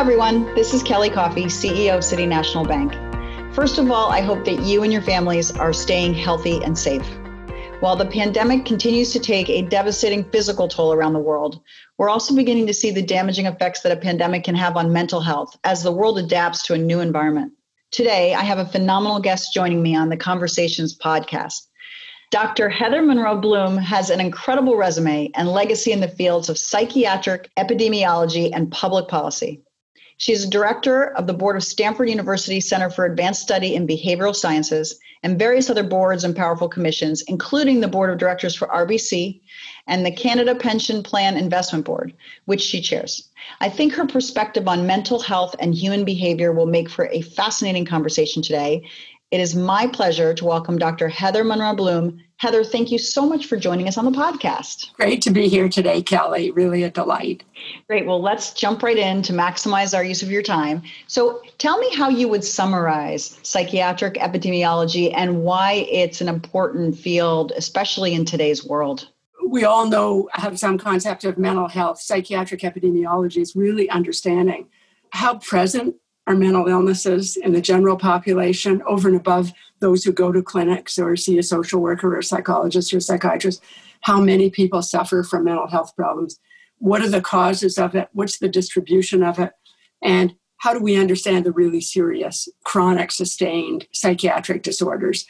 everyone. This is Kelly Coffey, CEO of City National Bank. First of all, I hope that you and your families are staying healthy and safe. While the pandemic continues to take a devastating physical toll around the world, we're also beginning to see the damaging effects that a pandemic can have on mental health as the world adapts to a new environment. Today, I have a phenomenal guest joining me on the Conversations podcast. Dr. Heather Munroe-Blum has an incredible resume and legacy in the fields of psychiatric epidemiology and public policy. She is a director of the board of Stanford University Center for Advanced Study in Behavioral Sciences and various other boards and powerful commissions, including the board of directors for RBC and the Canada Pension Plan Investment Board, which she chairs. I think her perspective on mental health and human behavior will make for a fascinating conversation today. It is my pleasure to welcome Dr. Heather Munroe-Blum. Heather, thank you so much for joining us on the podcast. Great to be here today, Kelly. Really a delight. Great. Well, let's jump right in to maximize our use of your time. So, tell me how you would summarize psychiatric epidemiology and why it's an important field, especially in today's world. We all know, have some concept of mental health. Psychiatric epidemiology is really understanding how present mental illnesses in the general population over and above those who go to clinics or see a social worker or psychologist or psychiatrist, how many people suffer from mental health problems. What are the causes of it? What's the distribution of it? And how do we understand the really serious, chronic, sustained psychiatric disorders?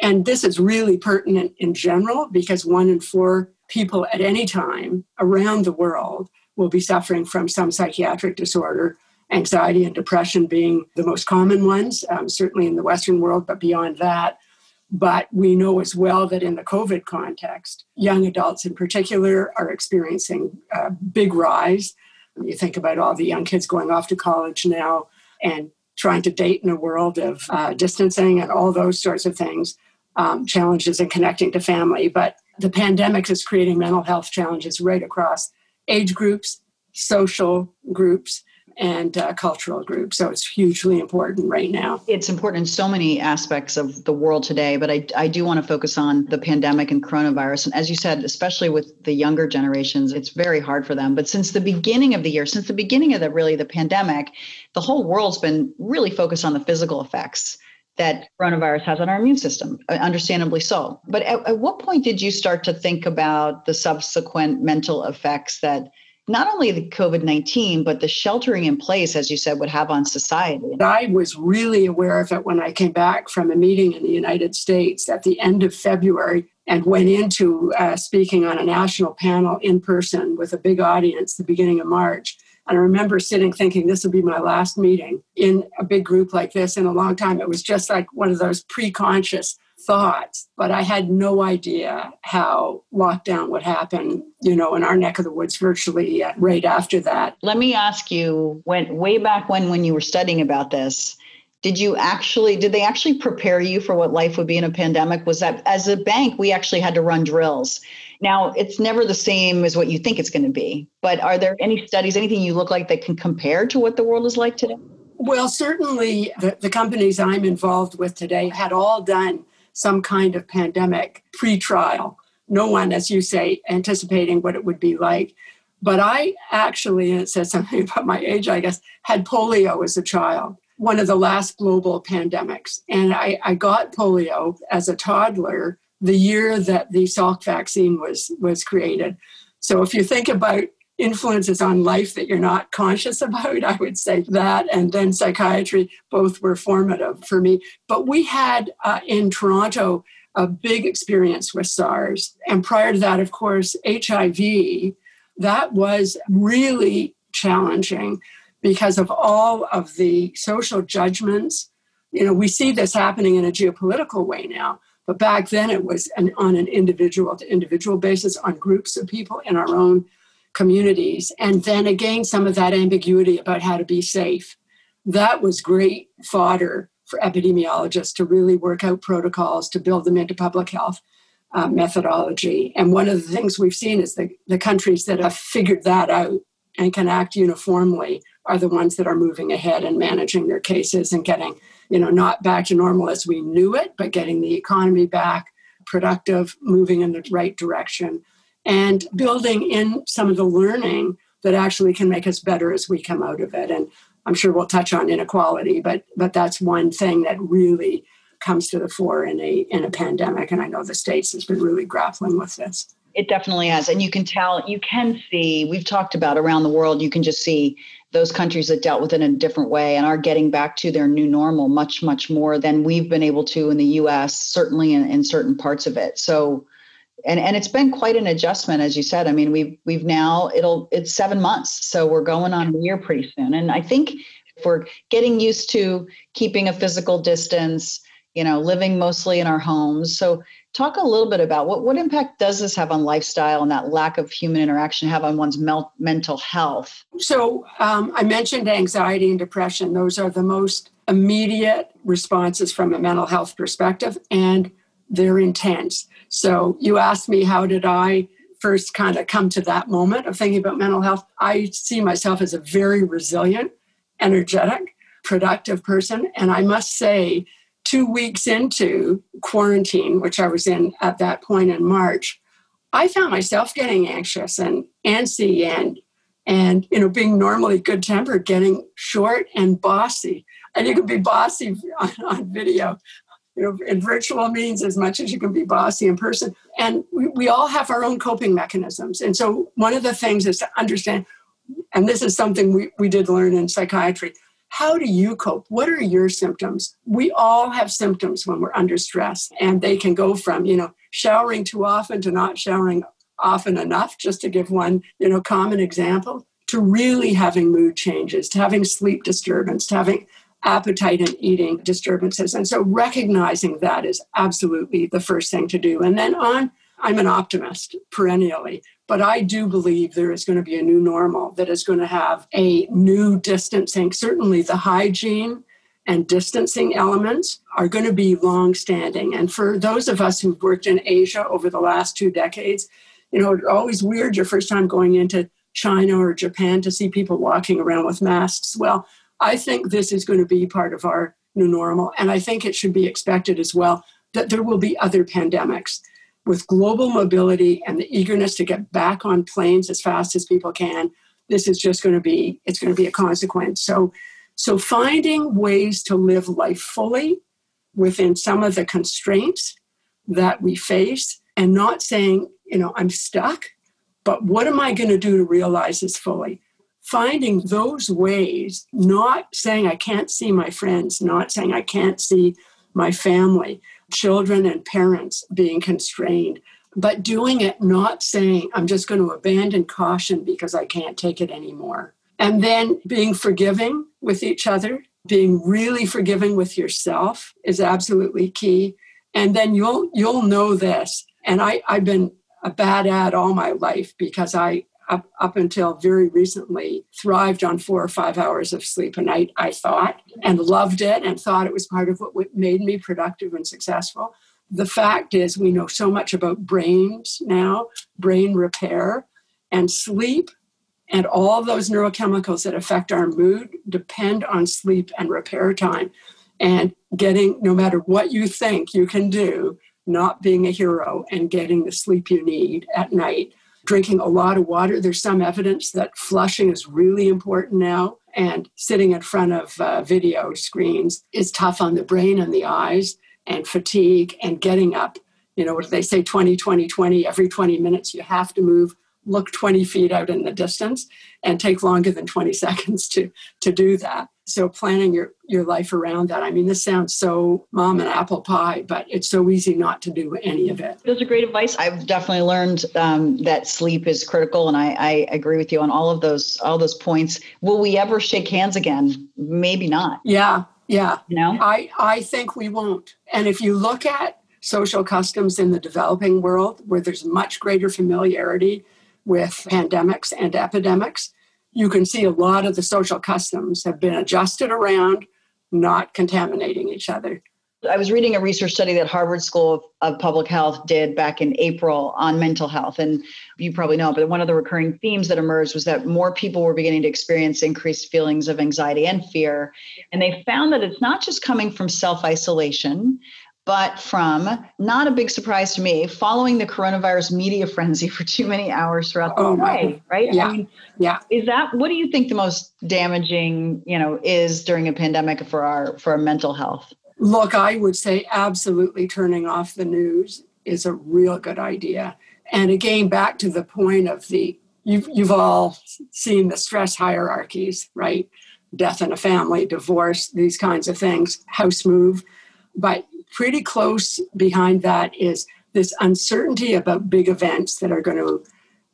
And this is really pertinent in general because one in four people at any time around the world will be suffering from some psychiatric disorder anxiety and depression being the most common ones, um, certainly in the Western world, but beyond that. But we know as well that in the COVID context, young adults in particular are experiencing a big rise. You think about all the young kids going off to college now and trying to date in a world of uh, distancing and all those sorts of things, um, challenges in connecting to family. But the pandemic is creating mental health challenges right across age groups, social groups, and uh, cultural groups. So it's hugely important right now. It's important in so many aspects of the world today, but I, I do want to focus on the pandemic and coronavirus. And as you said, especially with the younger generations, it's very hard for them. But since the beginning of the year, since the beginning of the really the pandemic, the whole world's been really focused on the physical effects that coronavirus has on our immune system, uh, understandably so. But at, at what point did you start to think about the subsequent mental effects that not only the COVID 19, but the sheltering in place, as you said, would have on society. I was really aware of it when I came back from a meeting in the United States at the end of February and went into uh, speaking on a national panel in person with a big audience the beginning of March. And I remember sitting thinking, this will be my last meeting in a big group like this in a long time. It was just like one of those pre conscious thoughts, but I had no idea how lockdown would happen, you know, in our neck of the woods virtually right after that. Let me ask you, when way back when when you were studying about this, did you actually did they actually prepare you for what life would be in a pandemic? Was that as a bank we actually had to run drills. Now, it's never the same as what you think it's going to be, but are there any studies, anything you look like that can compare to what the world is like today? Well, certainly the, the companies I'm involved with today had all done some kind of pandemic pre trial. No one, as you say, anticipating what it would be like. But I actually, and it says something about my age, I guess, had polio as a child, one of the last global pandemics. And I, I got polio as a toddler the year that the Salk vaccine was, was created. So if you think about influences on life that you're not conscious about. I would say that. And then psychiatry, both were formative for me. But we had uh, in Toronto a big experience with SARS. And prior to that, of course, HIV, that was really challenging because of all of the social judgments. You know, we see this happening in a geopolitical way now. But back then, it was an, on an individual to individual basis, on groups of people in our own communities. And then again, some of that ambiguity about how to be safe. That was great fodder for epidemiologists to really work out protocols to build them into public health uh, methodology. And one of the things we've seen is the, the countries that have figured that out and can act uniformly are the ones that are moving ahead and managing their cases and getting, you know, not back to normal as we knew it, but getting the economy back productive, moving in the right direction and building in some of the learning that actually can make us better as we come out of it. And I'm sure we'll touch on inequality, but but that's one thing that really comes to the fore in a in a pandemic. And I know the states has been really grappling with this. It definitely has. And you can tell, you can see, we've talked about around the world, you can just see those countries that dealt with it in a different way and are getting back to their new normal much, much more than we've been able to in the US, certainly in, in certain parts of it. So and and it's been quite an adjustment as you said. I mean we've we've now it'll it's seven months so we're going on a year pretty soon. And i think if we're getting used to keeping a physical distance you know living mostly in our homes. So talk a little bit about what what impact does this have on lifestyle and that lack of human interaction have on one's mel- mental health? So um, i mentioned anxiety and depression. Those are the most immediate responses from a mental health perspective. And they're intense so you asked me, how did I first kind of come to that moment of thinking about mental health? I see myself as a very resilient, energetic, productive person. And I must say, two weeks into quarantine, which I was in at that point in March, I found myself getting anxious and antsy and and you know being normally good tempered getting short and bossy and you can be bossy on, on video you know, in virtual means as much as you can be bossy in person. And we, we all have our own coping mechanisms. And so one of the things is to understand, and this is something we, we did learn in psychiatry. How do you cope? What are your symptoms? We all have symptoms when we're under stress, and they can go from, you know, showering too often to not showering often enough, just to give one, you know, common example, to really having mood changes, to having sleep disturbance, to having appetite and eating disturbances. And so recognizing that is absolutely the first thing to do. And then on, I'm an optimist perennially, but I do believe there is going to be a new normal that is going to have a new distancing. Certainly the hygiene and distancing elements are going to be long standing. And for those of us who've worked in Asia over the last two decades, you know, it's always weird your first time going into China or Japan to see people walking around with masks. Well, I think this is going to be part of our new normal. And I think it should be expected as well that there will be other pandemics. With global mobility and the eagerness to get back on planes as fast as people can, this is just going to be it's going to be a consequence. So so finding ways to live life fully within some of the constraints that we face and not saying, you know, I'm stuck, but what am I going to do to realize this fully? Finding those ways, not saying I can't see my friends, not saying I can't see my family, children and parents being constrained, but doing it not saying I'm just going to abandon caution because I can't take it anymore. And then being forgiving with each other, being really forgiving with yourself is absolutely key. And then you'll you'll know this. And I, I've been a bad ad all my life because I up, up until very recently thrived on four or five hours of sleep a night, I thought, and loved it and thought it was part of what made me productive and successful. The fact is, we know so much about brains now, brain repair, and sleep, and all those neurochemicals that affect our mood depend on sleep and repair time. And getting, no matter what you think you can do, not being a hero and getting the sleep you need at night drinking a lot of water. There's some evidence that flushing is really important now, and sitting in front of uh, video screens is tough on the brain and the eyes, and fatigue, and getting up. You know, what do they say 20, 20, 20? Every 20 minutes, you have to move look 20 feet out in the distance and take longer than 20 seconds to to do that. So planning your your life around that. I mean this sounds so mom and apple pie but it's so easy not to do any of it. Those are great advice. I've definitely learned um, that sleep is critical and I, I agree with you on all of those all those points. Will we ever shake hands again? Maybe not. Yeah yeah. You know? I i think we won't. And if you look at social customs in the developing world where there's much greater familiarity with pandemics and epidemics, you can see a lot of the social customs have been adjusted around, not contaminating each other. I was reading a research study that Harvard School of Public Health did back in April on mental health. And you probably know, but one of the recurring themes that emerged was that more people were beginning to experience increased feelings of anxiety and fear. And they found that it's not just coming from self isolation, but from not a big surprise to me, following the coronavirus media frenzy for too many hours throughout the oh, day, right? Yeah. I mean, yeah. Is that what do you think the most damaging, you know, is during a pandemic for our for our mental health? Look, I would say absolutely turning off the news is a real good idea. And again, back to the point of the you've you've all seen the stress hierarchies, right? Death in a family, divorce, these kinds of things, house move. But pretty close behind that is this uncertainty about big events that are going to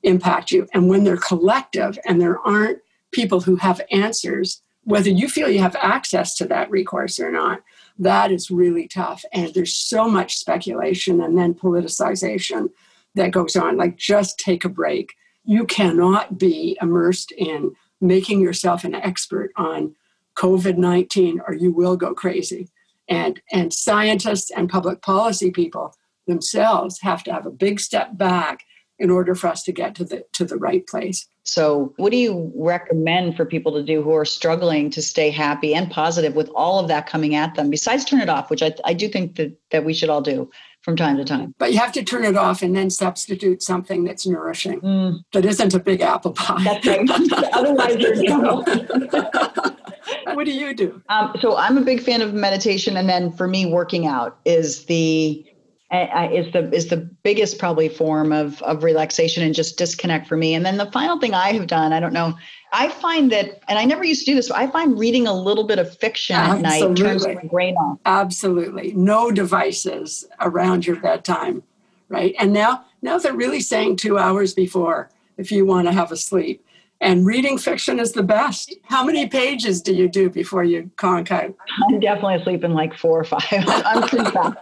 impact you. And when they're collective and there aren't people who have answers, whether you feel you have access to that recourse or not, that is really tough. And there's so much speculation and then politicization that goes on. Like, just take a break. You cannot be immersed in making yourself an expert on COVID 19 or you will go crazy. And, and scientists and public policy people themselves have to have a big step back in order for us to get to the to the right place. So, what do you recommend for people to do who are struggling to stay happy and positive with all of that coming at them? Besides turn it off, which I, I do think that that we should all do from time to time. But you have to turn it off and then substitute something that's nourishing mm. that isn't a big apple pie. That's right. Otherwise, you're. what do you do? Um, so I'm a big fan of meditation, and then for me, working out is the is the is the biggest probably form of of relaxation and just disconnect for me. And then the final thing I have done, I don't know, I find that, and I never used to do this, but I find reading a little bit of fiction Absolutely. at night turns my brain off. Absolutely, no devices around your bedtime, right? And now now they're really saying two hours before if you want to have a sleep. And reading fiction is the best. How many pages do you do before you conk out? I'm definitely asleep in like four or five. I'm pretty fast.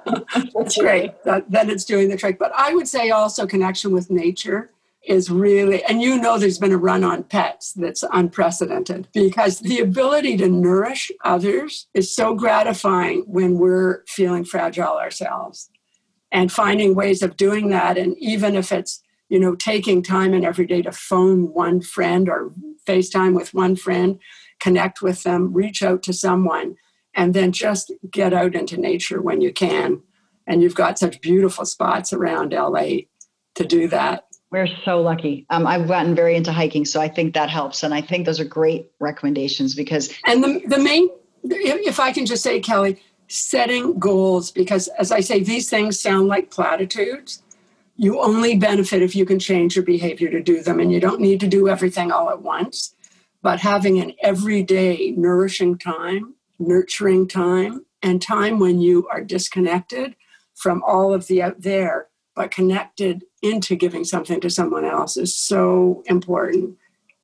That's great. That, then it's doing the trick. But I would say also connection with nature is really, and you know, there's been a run on pets that's unprecedented because the ability to nourish others is so gratifying when we're feeling fragile ourselves. And finding ways of doing that, and even if it's you know, taking time in every day to phone one friend or FaceTime with one friend, connect with them, reach out to someone, and then just get out into nature when you can. And you've got such beautiful spots around LA to do that. We're so lucky. Um, I've gotten very into hiking, so I think that helps. And I think those are great recommendations because. And the, the main, if I can just say, Kelly, setting goals, because as I say, these things sound like platitudes you only benefit if you can change your behavior to do them, and you don't need to do everything all at once. But having an everyday nourishing time, nurturing time, and time when you are disconnected from all of the out there, but connected into giving something to someone else is so important.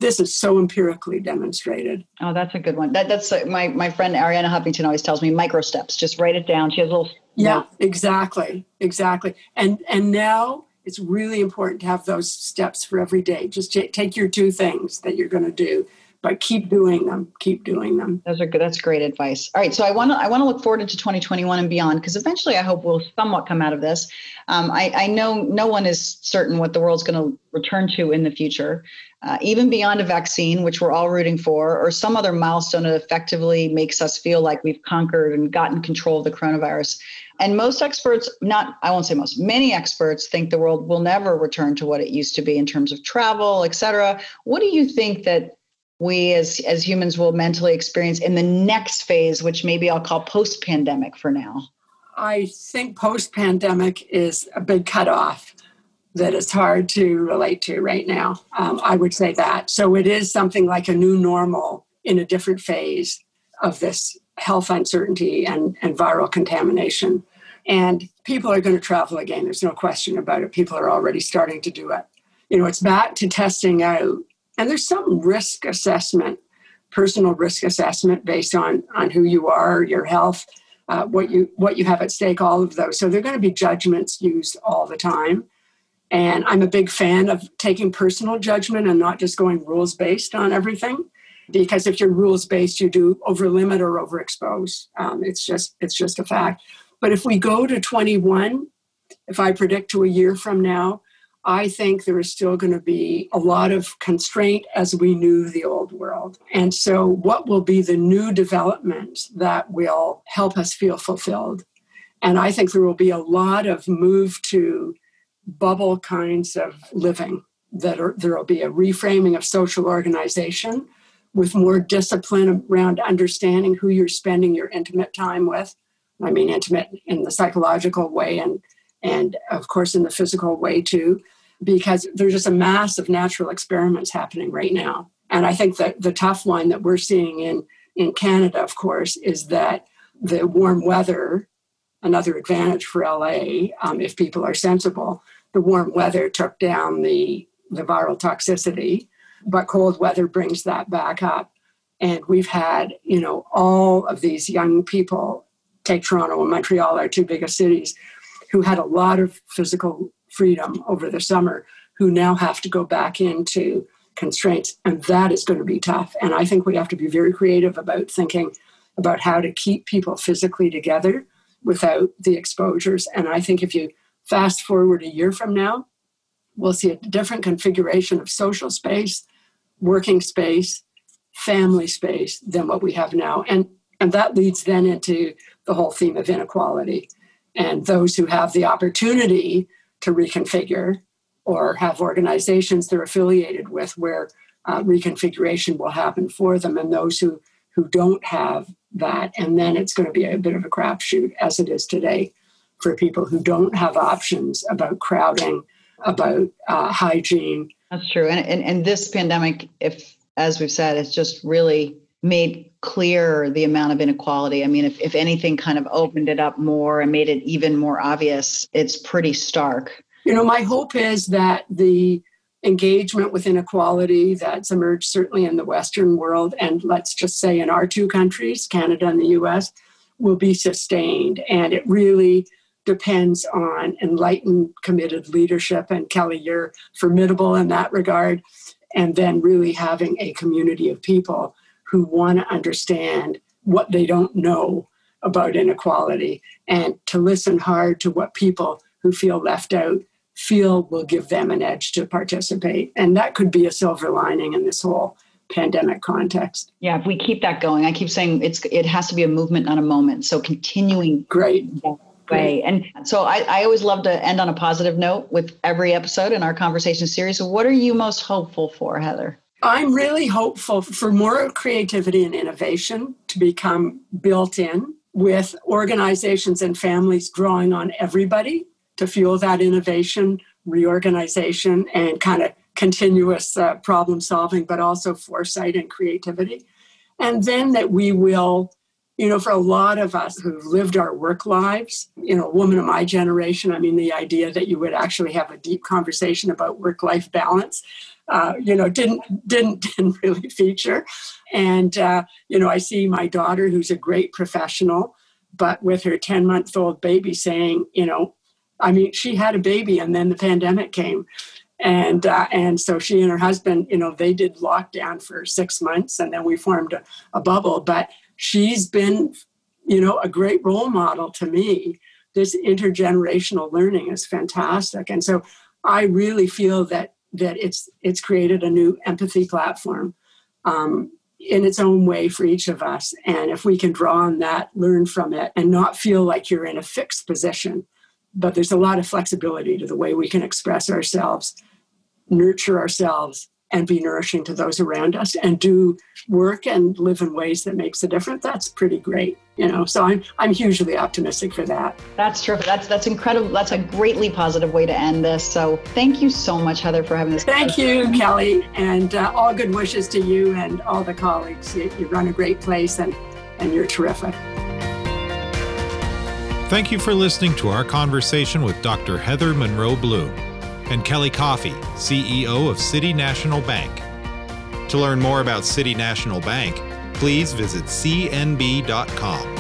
This is so empirically demonstrated. Oh, that's a good one. That, that's uh, my my friend Arianna Huffington always tells me micro steps. Just write it down. She has a little yeah, exactly, exactly. And and now it's really important to have those steps for every day. Just take your two things that you're going to do, but keep doing them. Keep doing them. Those are good. That's great advice. All right, so I want to I want to look forward into 2021 and beyond because eventually I hope we'll somewhat come out of this. Um, I, I know no one is certain what the world's going to return to in the future. Uh, even beyond a vaccine, which we're all rooting for, or some other milestone that effectively makes us feel like we've conquered and gotten control of the coronavirus. And most experts, not, I won't say most, many experts think the world will never return to what it used to be in terms of travel, et cetera. What do you think that we as, as humans will mentally experience in the next phase, which maybe I'll call post pandemic for now? I think post pandemic is a big cutoff that is hard to relate to right now. Um, I would say that. So it is something like a new normal in a different phase of this health uncertainty and, and viral contamination. And people are going to travel again. There's no question about it. People are already starting to do it. You know, it's back to testing out. And there's some risk assessment, personal risk assessment based on, on who you are, your health, uh, what you what you have at stake, all of those. So they're going to be judgments used all the time. And I'm a big fan of taking personal judgment and not just going rules based on everything because if you're rules based, you do over limit or overexpose. Um, it's just it's just a fact. But if we go to 21, if I predict to a year from now, I think there is still going to be a lot of constraint as we knew the old world. And so, what will be the new development that will help us feel fulfilled? And I think there will be a lot of move to bubble kinds of living that are, there will be a reframing of social organization with more discipline around understanding who you're spending your intimate time with. I mean, intimate in the psychological way and, and of course, in the physical way too, because there's just a mass of natural experiments happening right now. And I think that the tough one that we're seeing in, in Canada, of course, is that the warm weather, another advantage for LA, um, if people are sensible, the warm weather took down the, the viral toxicity but cold weather brings that back up. And we've had, you know, all of these young people, take Toronto and Montreal, our two biggest cities, who had a lot of physical freedom over the summer, who now have to go back into constraints. And that is going to be tough. And I think we have to be very creative about thinking about how to keep people physically together without the exposures. And I think if you fast forward a year from now, we'll see a different configuration of social space working space, family space than what we have now. And, and that leads then into the whole theme of inequality. And those who have the opportunity to reconfigure or have organizations they're affiliated with where uh, reconfiguration will happen for them, and those who, who don't have that. And then it's going to be a bit of a crapshoot, as it is today, for people who don't have options about crowding, about uh, hygiene, that's true. And, and, and this pandemic, if, as we've said, it's just really made clear the amount of inequality. I mean, if, if anything kind of opened it up more and made it even more obvious, it's pretty stark. You know, my hope is that the engagement with inequality that's emerged certainly in the Western world, and let's just say in our two countries, Canada and the US, will be sustained. And it really depends on enlightened, committed leadership. And Kelly, you're formidable in that regard. And then really having a community of people who want to understand what they don't know about inequality and to listen hard to what people who feel left out feel will give them an edge to participate. And that could be a silver lining in this whole pandemic context. Yeah, if we keep that going, I keep saying it's it has to be a movement, not a moment. So continuing great way. And so I, I always love to end on a positive note with every episode in our conversation series. So, what are you most hopeful for, Heather? I'm really hopeful for more creativity and innovation to become built in with organizations and families drawing on everybody to fuel that innovation, reorganization, and kind of continuous uh, problem solving, but also foresight and creativity. And then that we will you know, for a lot of us who've lived our work lives, you know, a woman of my generation, I mean, the idea that you would actually have a deep conversation about work-life balance, uh, you know, didn't didn't didn't really feature. And uh, you know, I see my daughter, who's a great professional, but with her ten-month-old baby, saying, you know, I mean, she had a baby, and then the pandemic came, and uh, and so she and her husband, you know, they did lockdown for six months, and then we formed a, a bubble, but she's been, you know, a great role model to me. This intergenerational learning is fantastic. And so I really feel that that it's it's created a new empathy platform um, in its own way for each of us. And if we can draw on that, learn from it, and not feel like you're in a fixed position, but there's a lot of flexibility to the way we can express ourselves, nurture ourselves, and be nourishing to those around us and do work and live in ways that makes a difference that's pretty great you know so i'm i'm hugely optimistic for that. That's terrific. That's that's incredible. That's a greatly positive way to end this. So thank you so much heather for having this thank you kelly and uh, all good wishes to you and all the colleagues. You, you run a great place and and you're terrific. Thank you for listening to our conversation with Dr. Heather Munroe-Blum and Kelly Coffey, CEO of City National Bank. To learn more about City National Bank, please visit cnb.com.